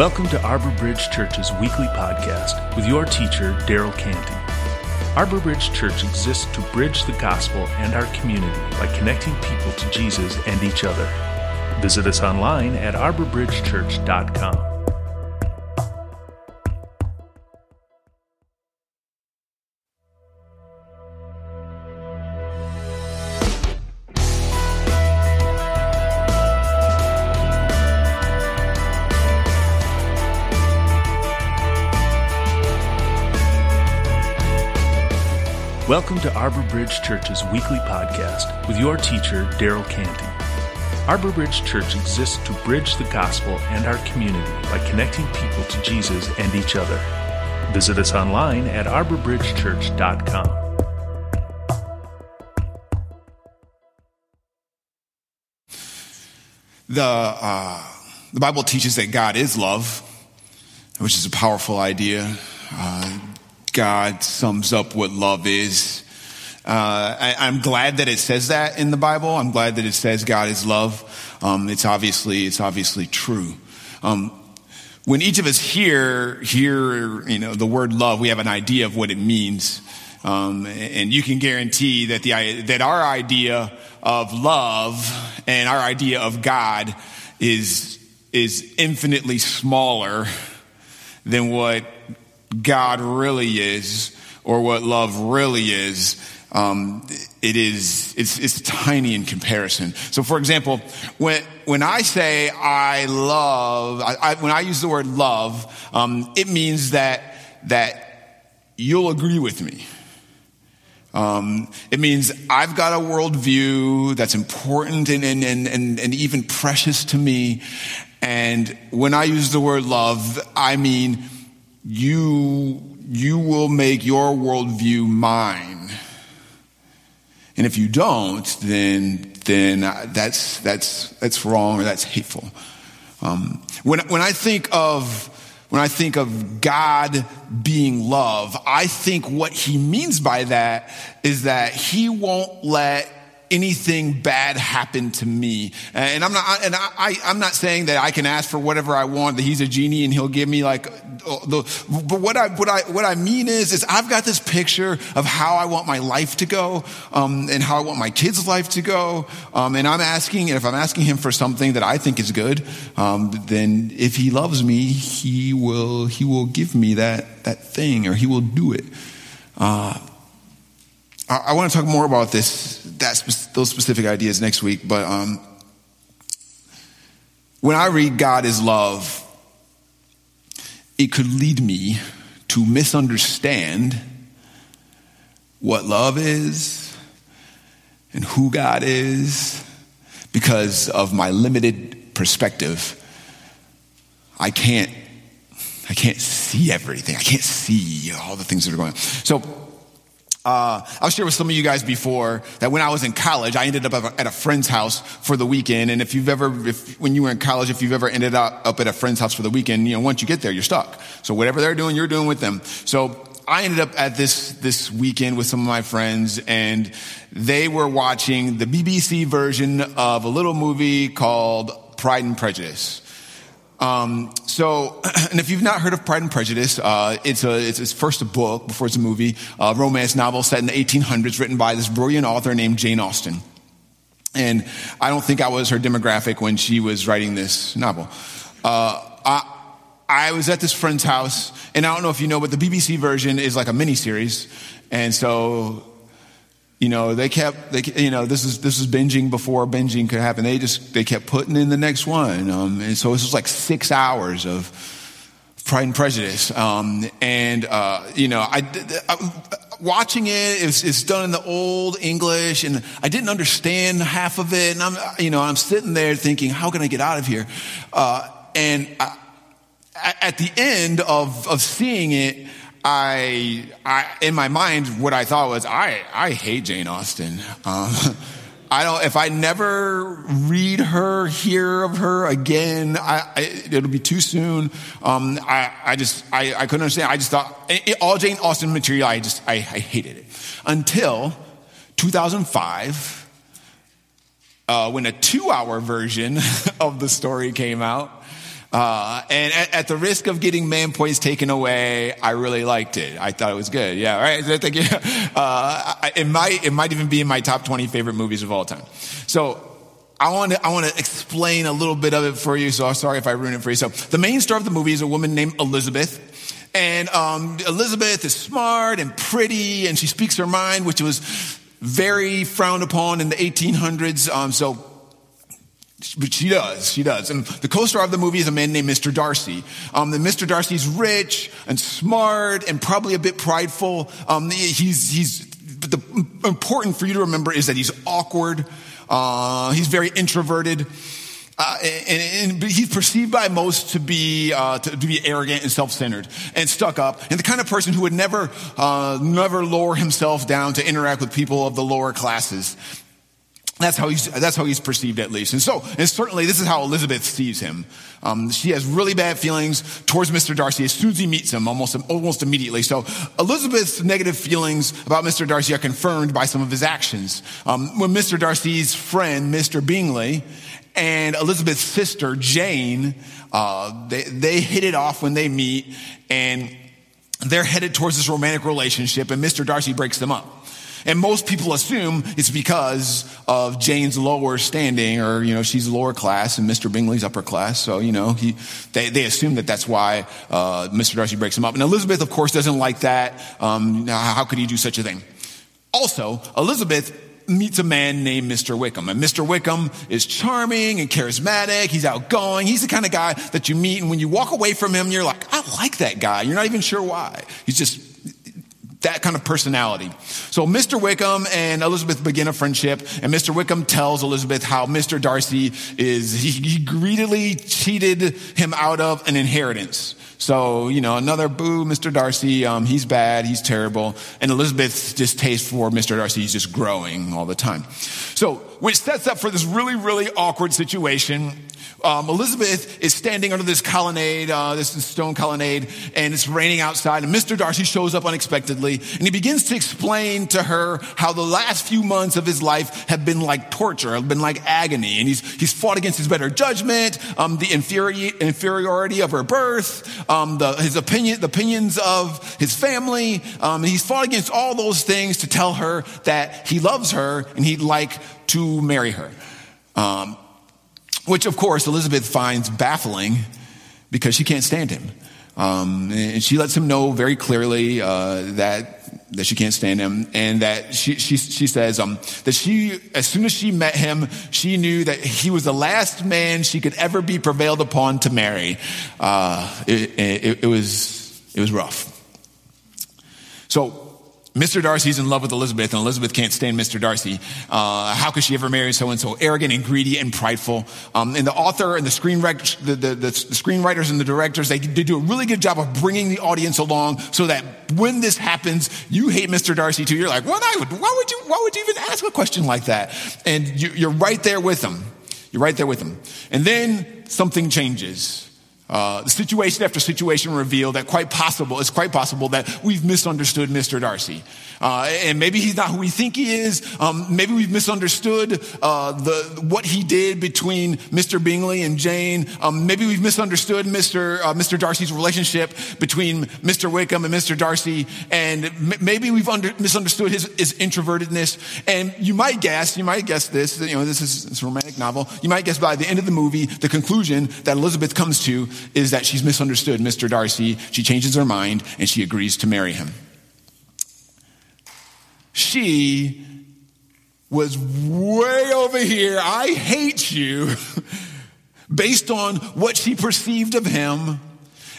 Welcome to Arbor Bridge Church's weekly podcast with your teacher, Daryl Canty. Arbor Bridge Church exists to bridge the gospel and our community by connecting people to Jesus and each other. Visit us online at arborbridgechurch.com. Arbor Bridge Church's weekly podcast with your teacher, Daryl Canty. Arbor Bridge Church exists to bridge the gospel and our community by connecting people to Jesus and each other. Visit us online at arborbridgechurch.com. The, uh, the Bible teaches that God is love, which is a powerful idea. Uh, God sums up what love is. Uh, I, am glad that it says that in the Bible. I'm glad that it says God is love. Um, it's obviously it's obviously true. Um, when each of us hear hear you know the word love, we have an idea of what it means, um, and you can guarantee that the that our idea of love and our idea of God is is infinitely smaller than what God really is or what love really is, um, it is it's, it's tiny in comparison. So, for example, when when I say I love, I, I, when I use the word love, um, it means that that you'll agree with me. Um, it means I've got a worldview that's important and, and, and, and, even precious to me. And when I use the word love, I mean you, you will make your worldview mine. And if you don't, then, then that's, that's, that's wrong or that's hateful. Um, when, when I think of, when I think of God being love, I think what he means by that is that he won't let anything bad happen to me. And I'm not, and I, am not saying that I can ask for whatever I want, that he's a genie and he'll give me like, the, but what I, what I, what I mean is, is I've got this picture of how I want my life to go, um, and how I want my kids' life to go. Um, and I'm asking, and if I'm asking him for something that I think is good, um, then if he loves me, he will, he will give me that, that thing or he will do it. Uh, I, I want to talk more about this, that, those specific ideas next week, but um, when I read God is love, it could lead me to misunderstand what love is and who God is because of my limited perspective. I can't I can't see everything. I can't see all the things that are going on. So uh, I'll share with some of you guys before that when I was in college, I ended up at a friend's house for the weekend. And if you've ever, if, when you were in college, if you've ever ended up, up at a friend's house for the weekend, you know, once you get there, you're stuck. So whatever they're doing, you're doing with them. So I ended up at this, this weekend with some of my friends and they were watching the BBC version of a little movie called Pride and Prejudice. Um, so, and if you've not heard of Pride and Prejudice, uh, it's a it's, first a book before it's a movie, a romance novel set in the 1800s, written by this brilliant author named Jane Austen. And I don't think I was her demographic when she was writing this novel. Uh, I, I was at this friend's house, and I don't know if you know, but the BBC version is like a mini series, and so you know, they kept, they, you know, this is, this is binging before binging could happen. They just, they kept putting in the next one. Um, and so this was like six hours of Pride and Prejudice. Um, and, uh, you know, I, I watching it, it's, it's done in the old English and I didn't understand half of it. And I'm, you know, I'm sitting there thinking, how can I get out of here? Uh, and I, at the end of, of seeing it, I, I, in my mind, what I thought was, I, I hate Jane Austen. Um, I don't, if I never read her, hear of her again, I, I, it'll be too soon. Um, I, I just, I, I couldn't understand. I just thought, it, all Jane Austen material, I just, I, I hated it. Until 2005, uh, when a two hour version of the story came out. Uh, and at, at, the risk of getting man points taken away, I really liked it. I thought it was good. Yeah, right. I think, uh, it might it might even be in my top twenty favorite movies of all time. So I want to I want to explain a little bit of it for you. So I'm sorry if I ruin it for you. So the main star of the movie is a woman named Elizabeth. And um, Elizabeth is smart and pretty, and she speaks her mind, which was very frowned upon in the 1800s. Um, so but she does, she does. And the co-star of the movie is a man named Mr. Darcy. Um, and Mr. Darcy's rich and smart and probably a bit prideful. Um, he's, he's, but the important for you to remember is that he's awkward. Uh, he's very introverted. Uh, and, and, he's perceived by most to be uh, to, to, be arrogant and self-centered and stuck up, and the kind of person who would never uh, never lower himself down to interact with people of the lower classes. That's how he's, that's how he's perceived at least. And so, and certainly this is how Elizabeth sees him. Um, she has really bad feelings towards Mr. Darcy as soon as he meets him, almost, almost immediately. So Elizabeth's negative feelings about Mr. Darcy are confirmed by some of his actions. Um, when Mr. Darcy's friend, Mr. Bingley, and Elizabeth's sister, Jane, uh, they, they hit it off when they meet, and they're headed towards this romantic relationship, and Mr. Darcy breaks them up. And most people assume it's because of Jane's lower standing or, you know, she's lower class and Mr. Bingley's upper class. So, you know, he, they, they assume that that's why, uh, Mr. Darcy breaks him up. And Elizabeth, of course, doesn't like that. Um, how could he do such a thing? Also, Elizabeth meets a man named Mr. Wickham. And Mr. Wickham is charming and charismatic. He's outgoing. He's the kind of guy that you meet and when you walk away from him, you're like, I like that guy. You're not even sure why. He's just that kind of personality. So Mr. Wickham and Elizabeth begin a friendship, and Mr. Wickham tells Elizabeth how Mr. Darcy is, he, he greedily cheated him out of an inheritance. So, you know, another boo, Mr. Darcy, um, he's bad, he's terrible. And Elizabeth's distaste for Mr. Darcy is just growing all the time. So, which sets up for this really, really awkward situation um, Elizabeth is standing under this colonnade, uh, this stone colonnade, and it's raining outside. And Mr. Darcy shows up unexpectedly, and he begins to explain to her how the last few months of his life have been like torture, have been like agony, and he's he's fought against his better judgment, um, the inferi- inferiority of her birth, um, the, his opinion, the opinions of his family. Um, he's fought against all those things to tell her that he loves her and he'd like to marry her. Um, which of course Elizabeth finds baffling because she can't stand him. Um, and she lets him know very clearly uh, that that she can't stand him, and that she she, she says um, that she as soon as she met him, she knew that he was the last man she could ever be prevailed upon to marry. Uh, it, it, it was it was rough. So Mr. Darcy's in love with Elizabeth, and Elizabeth can't stand Mr. Darcy. Uh, how could she ever marry someone so arrogant and greedy and prideful? Um, and the author and the, screenwriter, the, the, the, screenwriters and the directors, they, they do a really good job of bringing the audience along so that when this happens, you hate Mr. Darcy too. You're like, well, I would, why would you, why would you even ask a question like that? And you, you're right there with them. You're right there with them. And then something changes. Uh, situation after situation reveal that quite possible, it's quite possible that we've misunderstood Mr. Darcy. Uh, and maybe he's not who we think he is. Um, maybe we've misunderstood uh, the what he did between Mr. Bingley and Jane. Um, maybe we've misunderstood Mr. Uh, Mr. Darcy's relationship between Mr. Wickham and Mr. Darcy, and m- maybe we've under- misunderstood his, his introvertedness. And you might guess, you might guess this. You know, this is a romantic novel. You might guess by the end of the movie, the conclusion that Elizabeth comes to is that she's misunderstood Mr. Darcy. She changes her mind and she agrees to marry him she was way over here. I hate you based on what she perceived of him.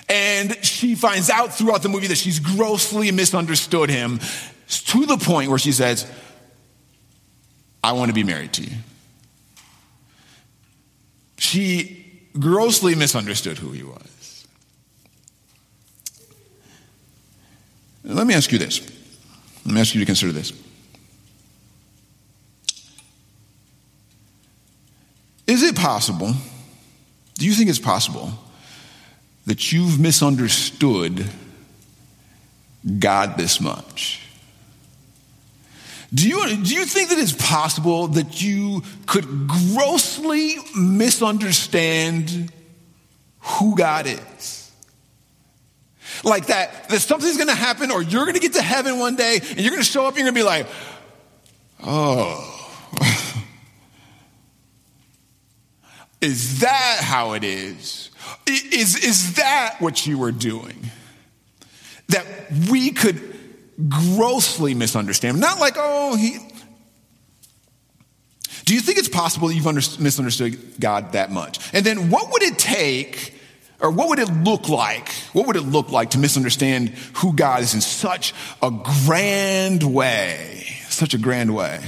And she finds out throughout the movie that she's grossly misunderstood him to the point where she says, I want to be married to you. She grossly misunderstood who he was. Let me ask you this. Let me ask you to consider this. Is it possible, do you think it's possible, that you've misunderstood God this much? Do you, do you think that it's possible that you could grossly misunderstand who God is. Like that, that something's gonna happen or you're gonna get to heaven one day and you're gonna show up and you're gonna be like, oh. is that how it is? Is, is that what you were doing? That we could grossly misunderstand. Not like, oh, he. Do you think it's possible that you've under, misunderstood God that much? And then what would it take, or what would it look like? What would it look like to misunderstand who God is in such a grand way? Such a grand way.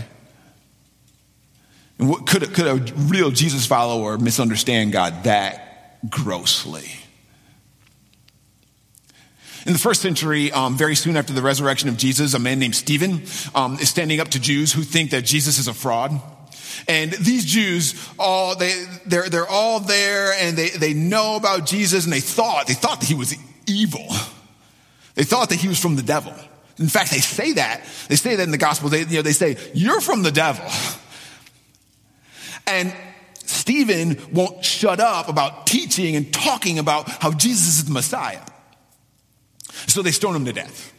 And what, could, could a real Jesus follower misunderstand God that grossly? In the first century, um, very soon after the resurrection of Jesus, a man named Stephen um, is standing up to Jews who think that Jesus is a fraud. And these Jews, all they they're they're all there, and they they know about Jesus, and they thought they thought that he was evil. They thought that he was from the devil. In fact, they say that they say that in the gospel. They you know they say you're from the devil. And Stephen won't shut up about teaching and talking about how Jesus is the Messiah. So they stone him to death.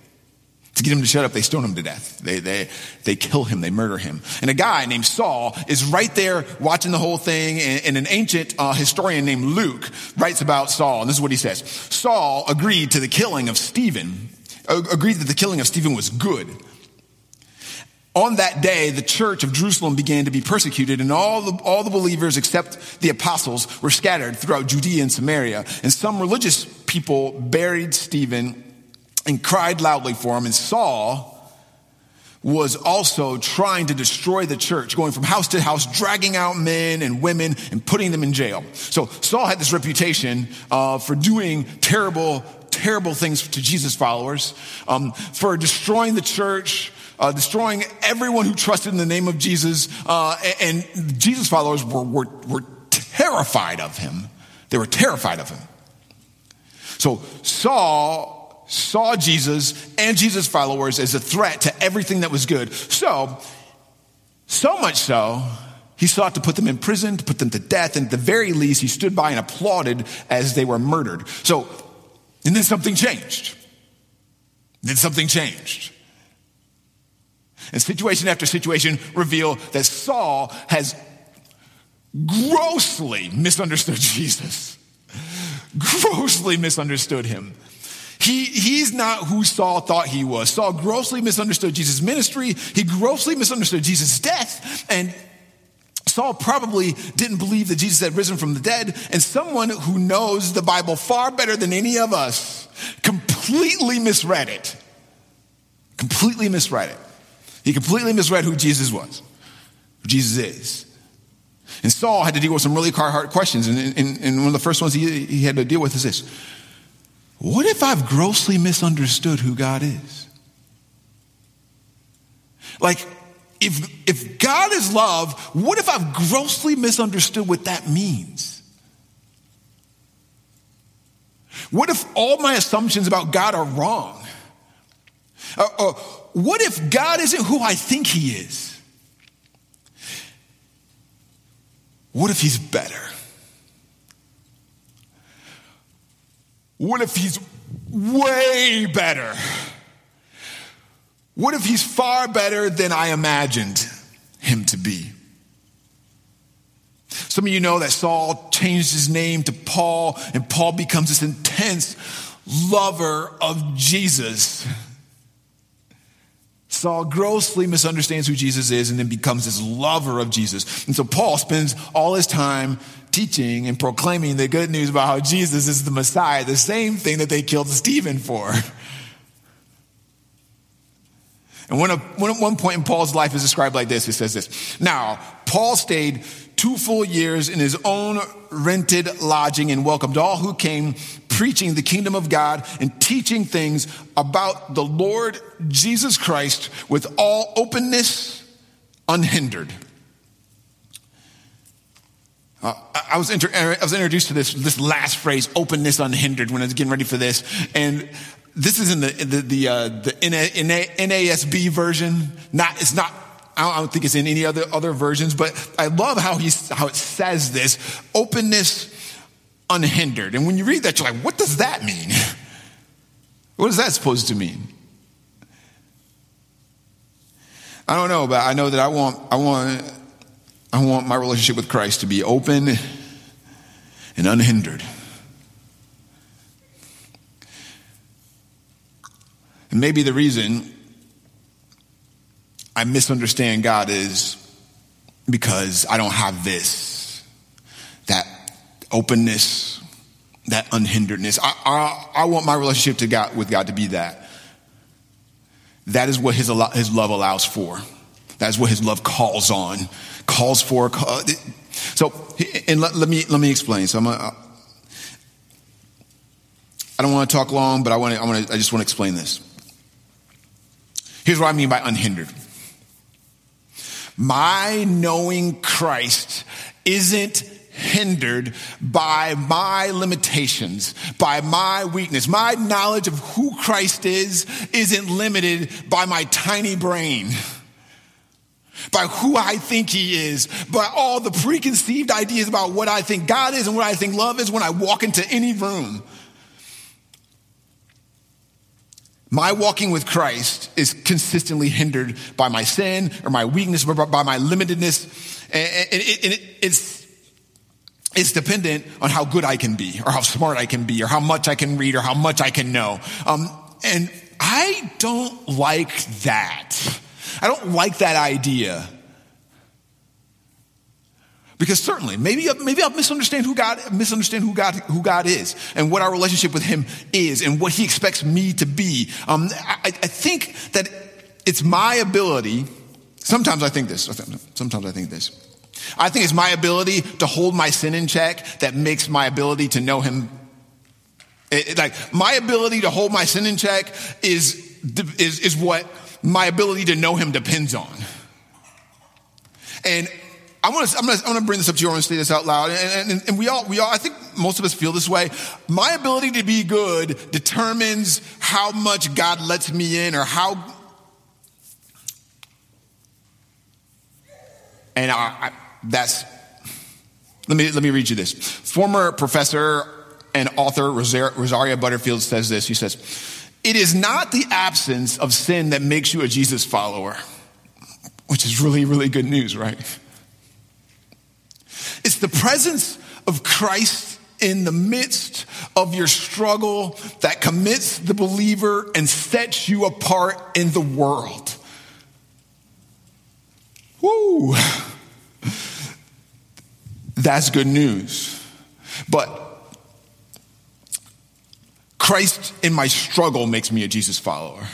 To get him to shut up, they stone him to death. They, they, they kill him, they murder him. And a guy named Saul is right there watching the whole thing, and, and an ancient uh, historian named Luke writes about Saul, and this is what he says. Saul agreed to the killing of Stephen, agreed that the killing of Stephen was good. On that day, the church of Jerusalem began to be persecuted, and all the, all the believers except the apostles were scattered throughout Judea and Samaria. And some religious people buried Stephen and cried loudly for him. And Saul was also trying to destroy the church, going from house to house, dragging out men and women and putting them in jail. So Saul had this reputation uh, for doing terrible, terrible things to Jesus followers, um, for destroying the church. Uh, destroying everyone who trusted in the name of Jesus, uh, and, and Jesus followers were, were, were terrified of him. They were terrified of him. So Saul saw Jesus and Jesus' followers as a threat to everything that was good. So, so much so, he sought to put them in prison, to put them to death, and at the very least, he stood by and applauded as they were murdered. So, and then something changed. Then something changed. And situation after situation reveal that Saul has grossly misunderstood Jesus. Grossly misunderstood him. He, he's not who Saul thought he was. Saul grossly misunderstood Jesus' ministry. He grossly misunderstood Jesus' death. And Saul probably didn't believe that Jesus had risen from the dead. And someone who knows the Bible far better than any of us completely misread it. Completely misread it. He completely misread who Jesus was, who Jesus is. And Saul had to deal with some really hard questions. And, and, and one of the first ones he, he had to deal with is this what if I've grossly misunderstood who God is? Like, if, if God is love, what if I've grossly misunderstood what that means? What if all my assumptions about God are wrong? Or, or what if God isn't who I think He is? What if He's better? What if he's way better? What if he's far better than I imagined him to be? Some of you know that Saul changed his name to Paul, and Paul becomes this intense lover of Jesus. Saul grossly misunderstands who Jesus is and then becomes this lover of Jesus. And so Paul spends all his time teaching and proclaiming the good news about how Jesus is the Messiah, the same thing that they killed Stephen for. And when, a, when at one point in Paul's life is described like this, it says this. Now, Paul stayed two full years in his own rented lodging and welcomed all who came preaching the kingdom of God and teaching things about the Lord Jesus Christ with all openness, unhindered. Uh, I, was inter- I was introduced to this, this last phrase, openness unhindered, when I was getting ready for this. And this is in the, the, the, uh, the NASB version. Not, it's not, I don't think it's in any other, other versions, but I love how he, how it says this. Openness unhindered. And when you read that, you're like, what does that mean? what is that supposed to mean? I don't know, but I know that I want, I want, I want my relationship with Christ to be open and unhindered. And maybe the reason I misunderstand God is because I don't have this, that openness, that unhinderedness. I, I, I want my relationship to God, with God to be that. That is what his, his love allows for. That is what his love calls on, calls for. Uh, so, and let, let me, let me explain. So I'm gonna, I don't want to talk long, but I want to, I want to, I just want to explain this. Here's what I mean by unhindered. My knowing Christ isn't hindered by my limitations, by my weakness. My knowledge of who Christ is isn't limited by my tiny brain, by who I think he is, by all the preconceived ideas about what I think God is and what I think love is when I walk into any room. My walking with Christ is consistently hindered by my sin or my weakness, or by my limitedness. And it's, it's dependent on how good I can be, or how smart I can be, or how much I can read, or how much I can know. Um, and I don't like that. I don't like that idea. Because certainly, maybe, maybe I'll misunderstand who God, misunderstand who God, who God is and what our relationship with Him is and what He expects me to be. Um, I, I think that it's my ability. Sometimes I think this. Sometimes I think this. I think it's my ability to hold my sin in check that makes my ability to know Him. It, it, like my ability to hold my sin in check is is is what my ability to know Him depends on. And I want to, I'm going to, I'm going to bring this up to you. Want to say this out loud. And, and, and, we all, we all, I think most of us feel this way. My ability to be good determines how much God lets me in or how. And I, I, that's, let me, let me read you this. Former professor and author Rosaria Butterfield says this. He says, It is not the absence of sin that makes you a Jesus follower, which is really, really good news, right? It's the presence of Christ in the midst of your struggle that commits the believer and sets you apart in the world. Woo! That's good news. But Christ in my struggle makes me a Jesus follower.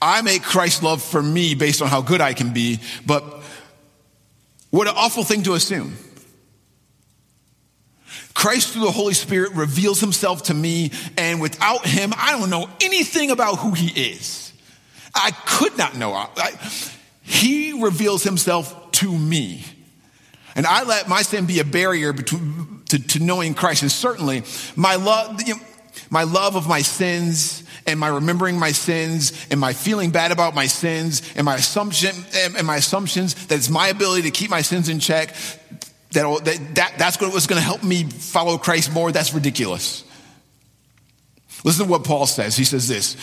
I make Christ's love for me based on how good I can be, but what an awful thing to assume. Christ through the Holy Spirit reveals himself to me, and without him, I don't know anything about who he is. I could not know. I, he reveals himself to me. And I let my sin be a barrier between, to, to knowing Christ. And certainly, my love, you know, my love of my sins and my remembering my sins? And my feeling bad about my sins? And my assumption and my assumptions that it's my ability to keep my sins in check? That, that, that that's what's going to help me follow Christ more? That's ridiculous. Listen to what Paul says. He says this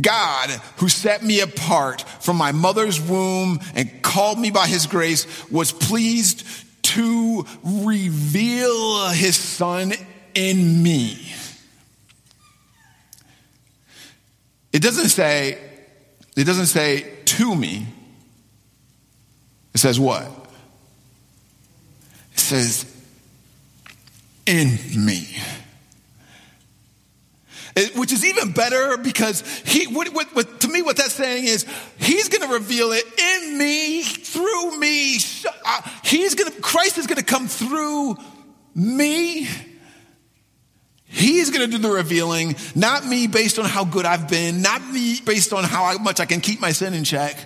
God, who set me apart from my mother's womb and called me by his grace, was pleased to reveal his son in me. It doesn't say, it doesn't say to me. It says what? It says in me. It, which is even better because he, what, what, what, to me, what that's saying is he's going to reveal it in me, through me. Uh, he's going to, Christ is going to come through me He's going to do the revealing, not me based on how good I've been, not me based on how much I can keep my sin in check.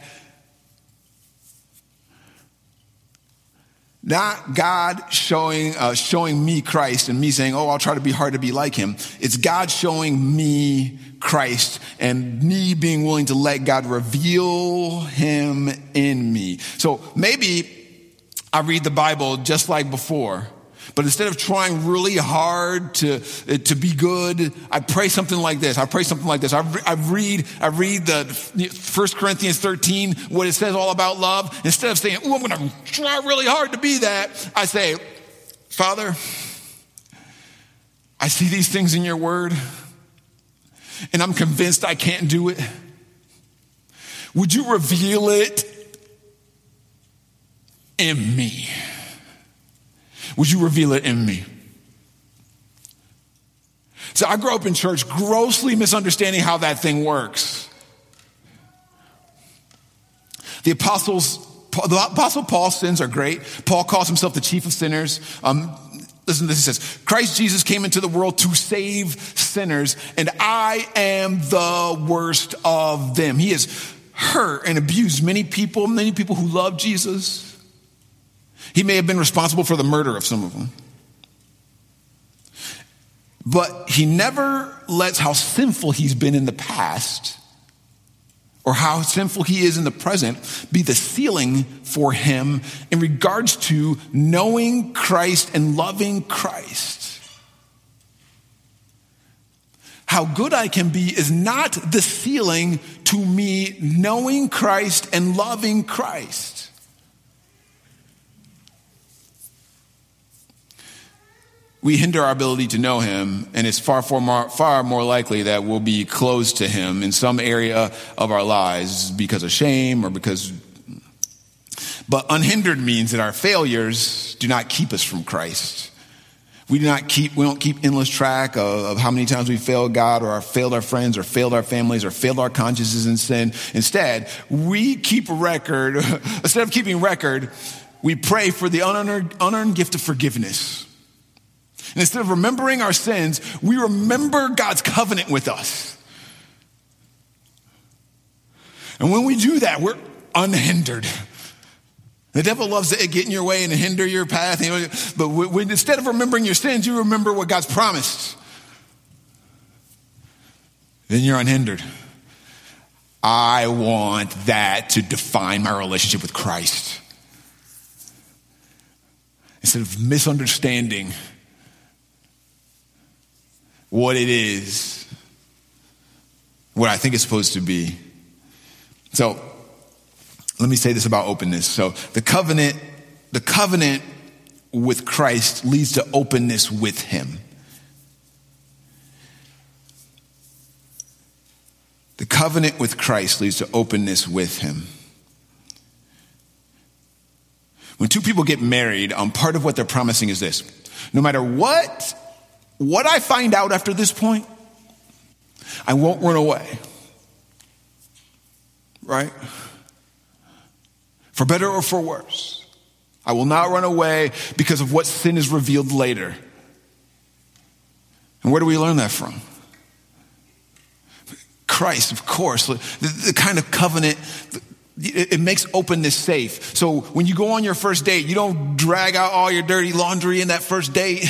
Not God showing, uh, showing me Christ and me saying, oh, I'll try to be hard to be like him. It's God showing me Christ and me being willing to let God reveal him in me. So maybe I read the Bible just like before But instead of trying really hard to, eh, to be good, I pray something like this. I pray something like this. I, I read, I read the First Corinthians 13, what it says all about love. Instead of saying, oh, I'm going to try really hard to be that, I say, Father, I see these things in your word, and I'm convinced I can't do it. Would you reveal it in me? Would you reveal it in me? So I grew up in church grossly misunderstanding how that thing works. The apostles, the apostle Paul's sins are great. Paul calls himself the chief of sinners. Um, listen to this. He says, Christ Jesus came into the world to save sinners, and I am the worst of them. He has hurt and abused many people, many people who love Jesus. He may have been responsible for the murder of some of them. But he never lets how sinful he's been in the past or how sinful he is in the present be the ceiling for him in regards to knowing Christ and loving Christ. How good I can be is not the ceiling to me knowing Christ and loving Christ. We hinder our ability to know him, and it's far, far more, far more likely that we'll be closed to him in some area of our lives because of shame or because. But unhindered means that our failures do not keep us from Christ. We do not keep, we don't keep endless track of, of how many times we failed God or failed our friends or failed our families or failed our consciences in sin. Instead, we keep a record, instead of keeping record, we pray for the unearned, unearned gift of forgiveness. And instead of remembering our sins, we remember God's covenant with us. And when we do that, we're unhindered. The devil loves to get in your way and hinder your path. But when, instead of remembering your sins, you remember what God's promised. Then you're unhindered. I want that to define my relationship with Christ. Instead of misunderstanding what it is, what I think it's supposed to be. So, let me say this about openness. So, the covenant, the covenant with Christ leads to openness with Him. The covenant with Christ leads to openness with Him. When two people get married, um, part of what they're promising is this no matter what what I find out after this point, I won't run away. Right? For better or for worse. I will not run away because of what sin is revealed later. And where do we learn that from? Christ, of course. The, the kind of covenant, it, it makes openness safe. So when you go on your first date, you don't drag out all your dirty laundry in that first date.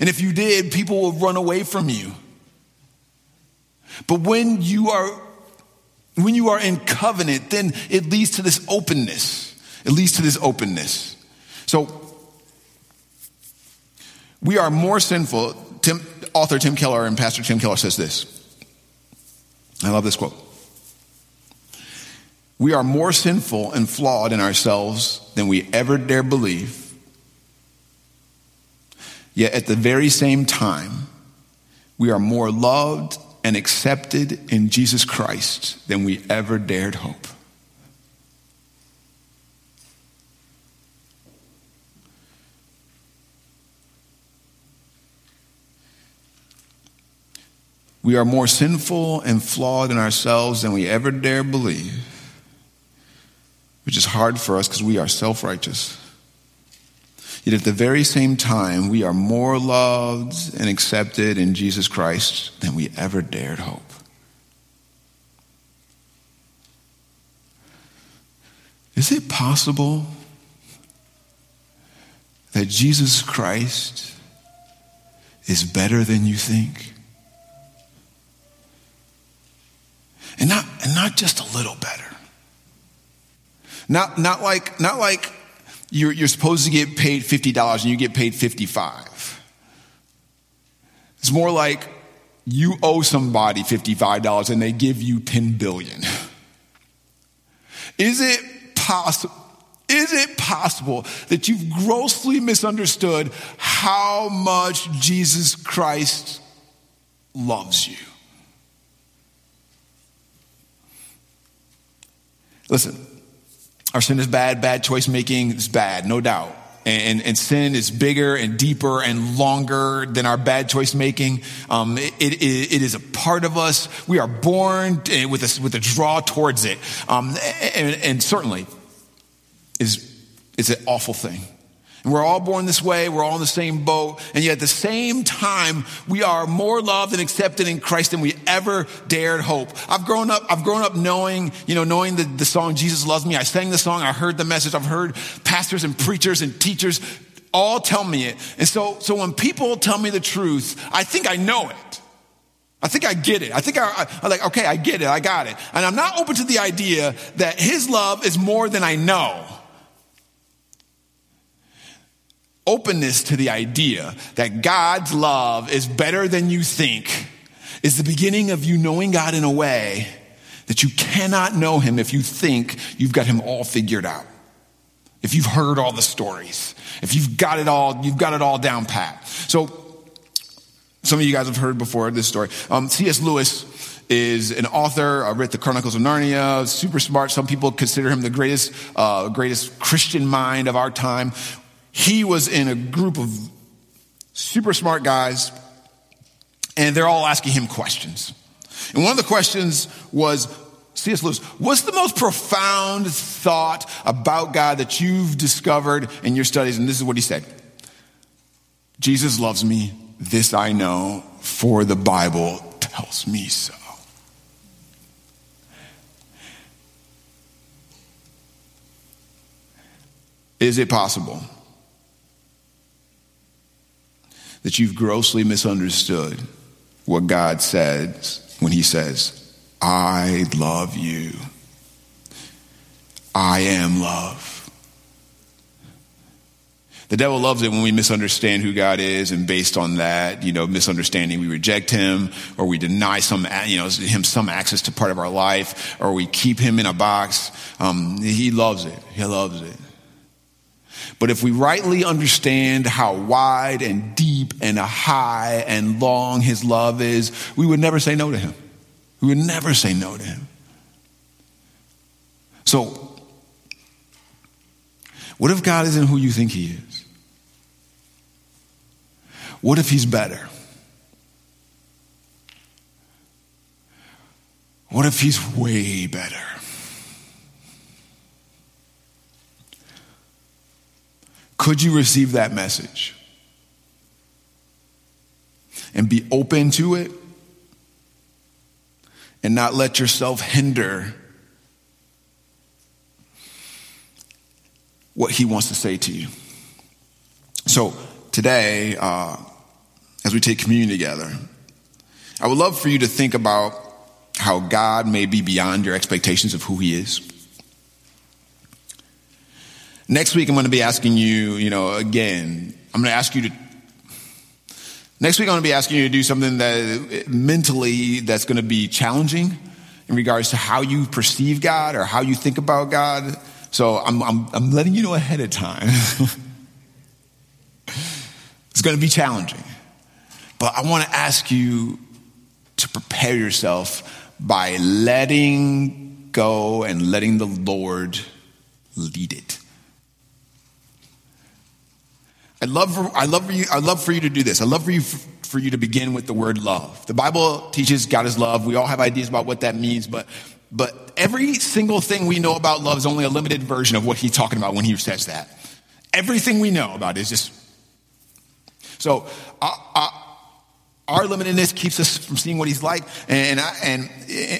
And if you did, people will run away from you. But when you are when you are in covenant, then it leads to this openness. It leads to this openness. So we are more sinful. Tim, author Tim Keller and Pastor Tim Keller says this. I love this quote. We are more sinful and flawed in ourselves than we ever dare believe Yet at the very same time, we are more loved and accepted in Jesus Christ than we ever dared hope. We are more sinful and flawed in ourselves than we ever dare believe, which is hard for us because we are self righteous. Yet at the very same time, we are more loved and accepted in Jesus Christ than we ever dared hope. Is it possible that Jesus Christ is better than you think? And not, and not just a little better. Not, not like, not like you're, you're supposed to get paid $50 and you get paid 55. It's more like you owe somebody $55 and they give you 10 billion. Is it possible? Is it possible that you've grossly misunderstood how much Jesus Christ loves you? Listen, our sin is bad, bad choice making is bad, no doubt. And, and, sin is bigger and deeper and longer than our bad choice making. Um, it, it, it is a part of us. We are born with a, with a draw towards it. Um, and, and certainly is, is an awful thing. And we're all born this way. We're all in the same boat. And yet at the same time, we are more loved and accepted in Christ than we ever dared hope. I've grown up, I've grown up knowing, you know, knowing the, the song, Jesus Loves Me. I sang the song. I heard the message. I've heard pastors and preachers and teachers all tell me it. And so, so when people tell me the truth, I think I know it. I think I get it. I think I, I, am like, okay, I get it. I got it. And I'm not open to the idea that his love is more than I know openness to the idea that God's love is better than you think is the beginning of you knowing God in a way that you cannot know him if you think you've got him all figured out. If you've heard all the stories, if you've got it all, you've got it all down pat. So, some of you guys have heard before this story. Um, C.S. Lewis is an author. I read the Chronicles of Narnia. Super smart. Some people consider him the greatest, uh, greatest Christian mind of our time he was in a group of super smart guys, and they're all asking him questions. And one of the questions was, C.S. Lewis, what's the most profound thought about God that you've discovered in your studies? And this is what he said Jesus loves me, this I know, for the Bible tells me so. Is it possible that you've grossly misunderstood what God says when He says, I love you. I am love. The devil loves it when we misunderstand who God is, and based on that, you know, misunderstanding, we reject Him, or we deny some, you know, Him some access to part of our life, or we keep Him in a box. Um, he loves it. He loves it. But if we rightly understand how wide and deep and high and long his love is, we would never say no to him. We would never say no to him. So, what if God isn't who you think he is? What if he's better? What if he's way better? Could you receive that message? And be open to it and not let yourself hinder what he wants to say to you. So today, uh, as we take communion together, I would love for you to think about how God may be beyond your expectations of who he is. Next week, I'm going to be asking you, you know, again, I'm going to ask you to, next week, I'm going to be asking you to do something that mentally that's going to be challenging in regards to how you perceive God or how you think about God. So I'm, I'm, I'm letting you know ahead of time. it's going to be challenging. But I want to ask you to prepare yourself by letting go and letting the Lord lead it. I'd love for, I love for you, I'd love for you to do this. I'd love for you, for you to begin with the word love. The Bible teaches God is love. We all have ideas about what that means, but, but every single thing we know about love is only a limited version of what he's talking about when he says that. Everything we know about it is just, so, uh, uh, our limitedness keeps us from seeing what he's like. And I, and,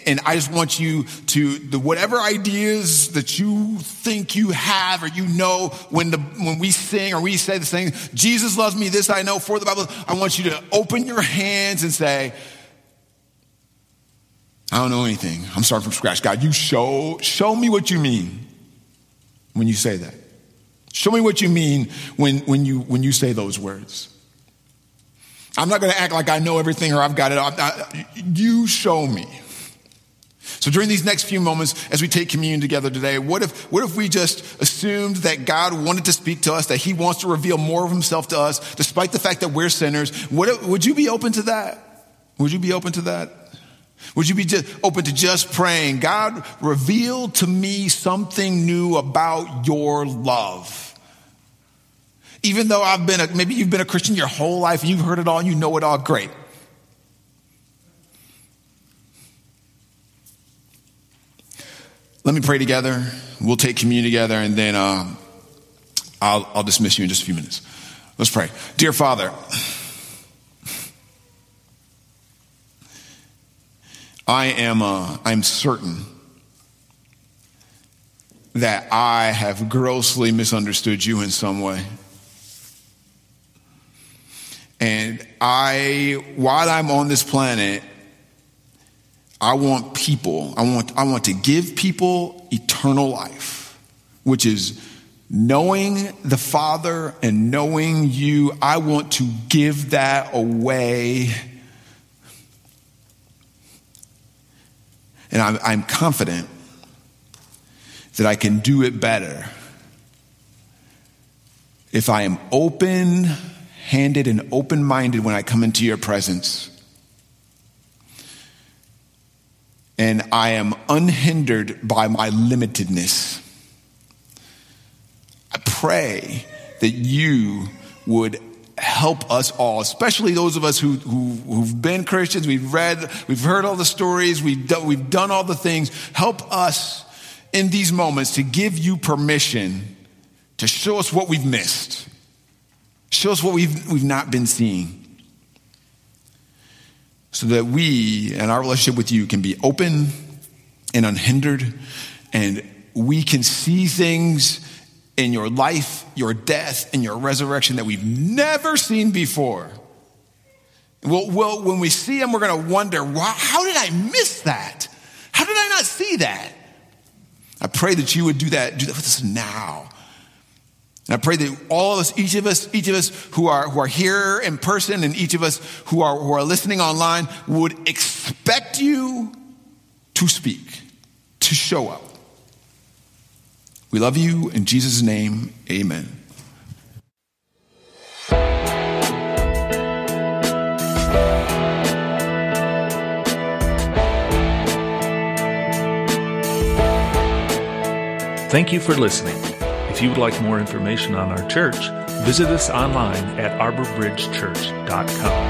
and I just want you to, the whatever ideas that you think you have or you know when the, when we sing or we say the thing, Jesus loves me, this I know for the Bible, I want you to open your hands and say, I don't know anything. I'm starting from scratch. God, you show, show me what you mean when you say that. Show me what you mean when, when, you, when you say those words. I'm not going to act like I know everything or I've got it. I, you show me. So during these next few moments, as we take communion together today, what if, what if we just assumed that God wanted to speak to us, that he wants to reveal more of himself to us, despite the fact that we're sinners? What, would you be open to that? Would you be open to that? Would you be just open to just praying, God, reveal to me something new about your love? Even though I've been a, maybe you've been a Christian your whole life, you've heard it all, you know it all, great. Let me pray together. We'll take communion together, and then uh, I'll, I'll dismiss you in just a few minutes. Let's pray. Dear Father, I am uh, I'm certain that I have grossly misunderstood you in some way. And I, while I'm on this planet, I want people, I want, I want to give people eternal life, which is knowing the Father and knowing you. I want to give that away. And I'm, I'm confident that I can do it better if I am open handed and open minded when I come into your presence. And I am unhindered by my limitedness. I pray that you would help us all, especially those of us who, who, have been Christians. We've read, we've heard all the stories, we've done, we've done all the things. Help us in these moments to give you permission to show us what we've missed Show us what we've, we've not been seeing. So that we and our relationship with you can be open and unhindered, and we can see things in your life, your death, and your resurrection that we've never seen before. Well, when we see them, we're going to wonder, wow, how did I miss that? How did I not see that? I pray that you would do that, do that with us now. And I pray that all of us, each of us, each of us who are, who are here in person and each of us who are, who are listening online would expect you to speak, to show up. We love you. In Jesus' name, amen. Thank you for listening. If you would like more information on our church, visit us online at arborbridgechurch.com.